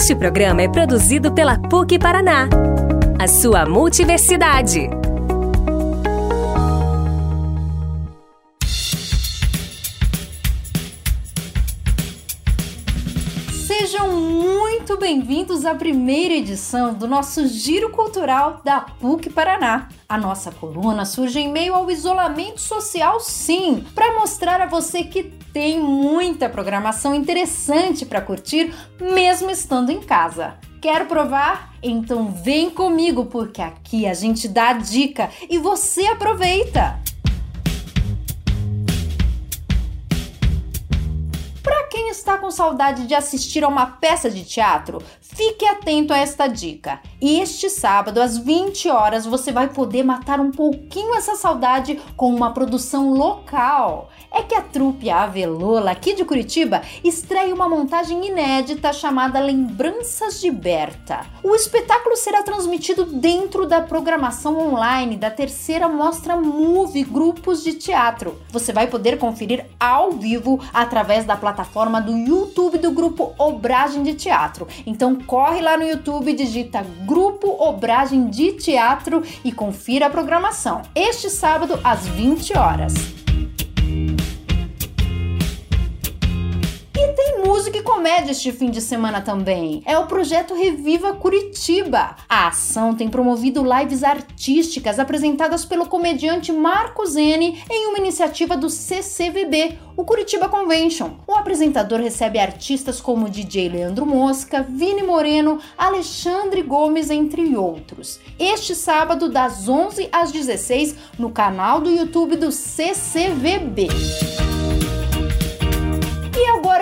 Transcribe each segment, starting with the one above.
Este programa é produzido pela PUC Paraná, a sua multiversidade. Sejam muito bem-vindos à primeira edição do nosso Giro Cultural da PUC Paraná. A nossa coluna surge em meio ao isolamento social, sim, para mostrar a você que tem muita programação interessante para curtir, mesmo estando em casa. Quer provar? Então vem comigo, porque aqui a gente dá dica e você aproveita! Quem está com saudade de assistir a uma peça de teatro, fique atento a esta dica. Este sábado, às 20 horas, você vai poder matar um pouquinho essa saudade com uma produção local. É que a trupe Avelola, aqui de Curitiba, estreia uma montagem inédita chamada Lembranças de Berta. O espetáculo será transmitido dentro da programação online da terceira mostra Move Grupos de Teatro. Você vai poder conferir ao vivo através da plataforma plataforma do YouTube do Grupo Obragem de Teatro. Então corre lá no YouTube, digita Grupo Obragem de Teatro e confira a programação. Este sábado às 20 horas. Comédia este fim de semana também. É o projeto Reviva Curitiba. A ação tem promovido lives artísticas apresentadas pelo comediante Marco Zene em uma iniciativa do CCVB, o Curitiba Convention. O apresentador recebe artistas como DJ Leandro Mosca, Vini Moreno, Alexandre Gomes, entre outros. Este sábado, das 11 às 16, no canal do YouTube do CCVB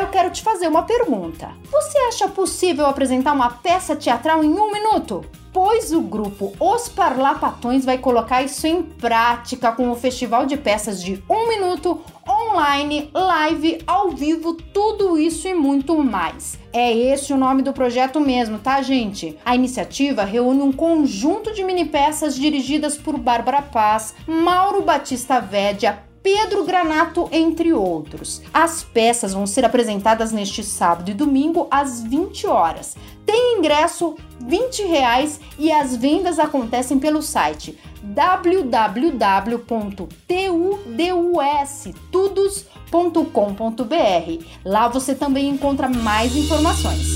eu quero te fazer uma pergunta. Você acha possível apresentar uma peça teatral em um minuto? Pois o grupo Os Parlapatões vai colocar isso em prática com o Festival de Peças de um minuto, online, live, ao vivo, tudo isso e muito mais. É esse o nome do projeto mesmo, tá, gente? A iniciativa reúne um conjunto de mini peças dirigidas por Bárbara Paz, Mauro Batista Védia, Pedro Granato, entre outros. As peças vão ser apresentadas neste sábado e domingo às 20 horas. Tem ingresso 20 reais e as vendas acontecem pelo site www.tudustudos.com.br. Lá você também encontra mais informações.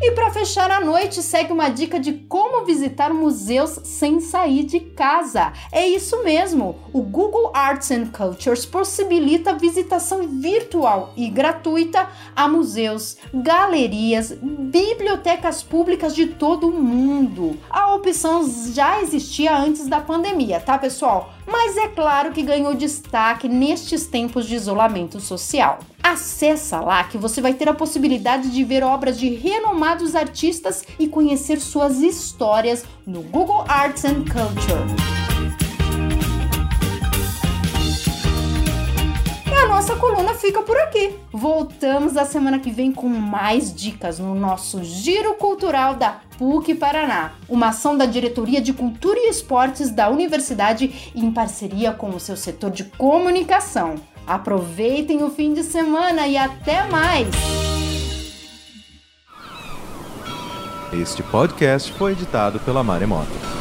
E para fechar a noite, segue uma dica de como visitar museus sem sair de casa. É isso mesmo! O Google Arts and Cultures possibilita visitação virtual e gratuita a museus, galerias, bibliotecas públicas de todo o mundo. A opção já existia antes da pandemia, tá, pessoal? Mas é claro que ganhou destaque nestes tempos de isolamento social. Acessa lá que você vai ter a possibilidade de ver obras de renomados artistas e conhecer suas histórias no Google Arts and Culture. Nossa coluna fica por aqui. Voltamos a semana que vem com mais dicas no nosso Giro Cultural da PUC Paraná, uma ação da Diretoria de Cultura e Esportes da Universidade em parceria com o seu setor de comunicação. Aproveitem o fim de semana e até mais! Este podcast foi editado pela Maremoto.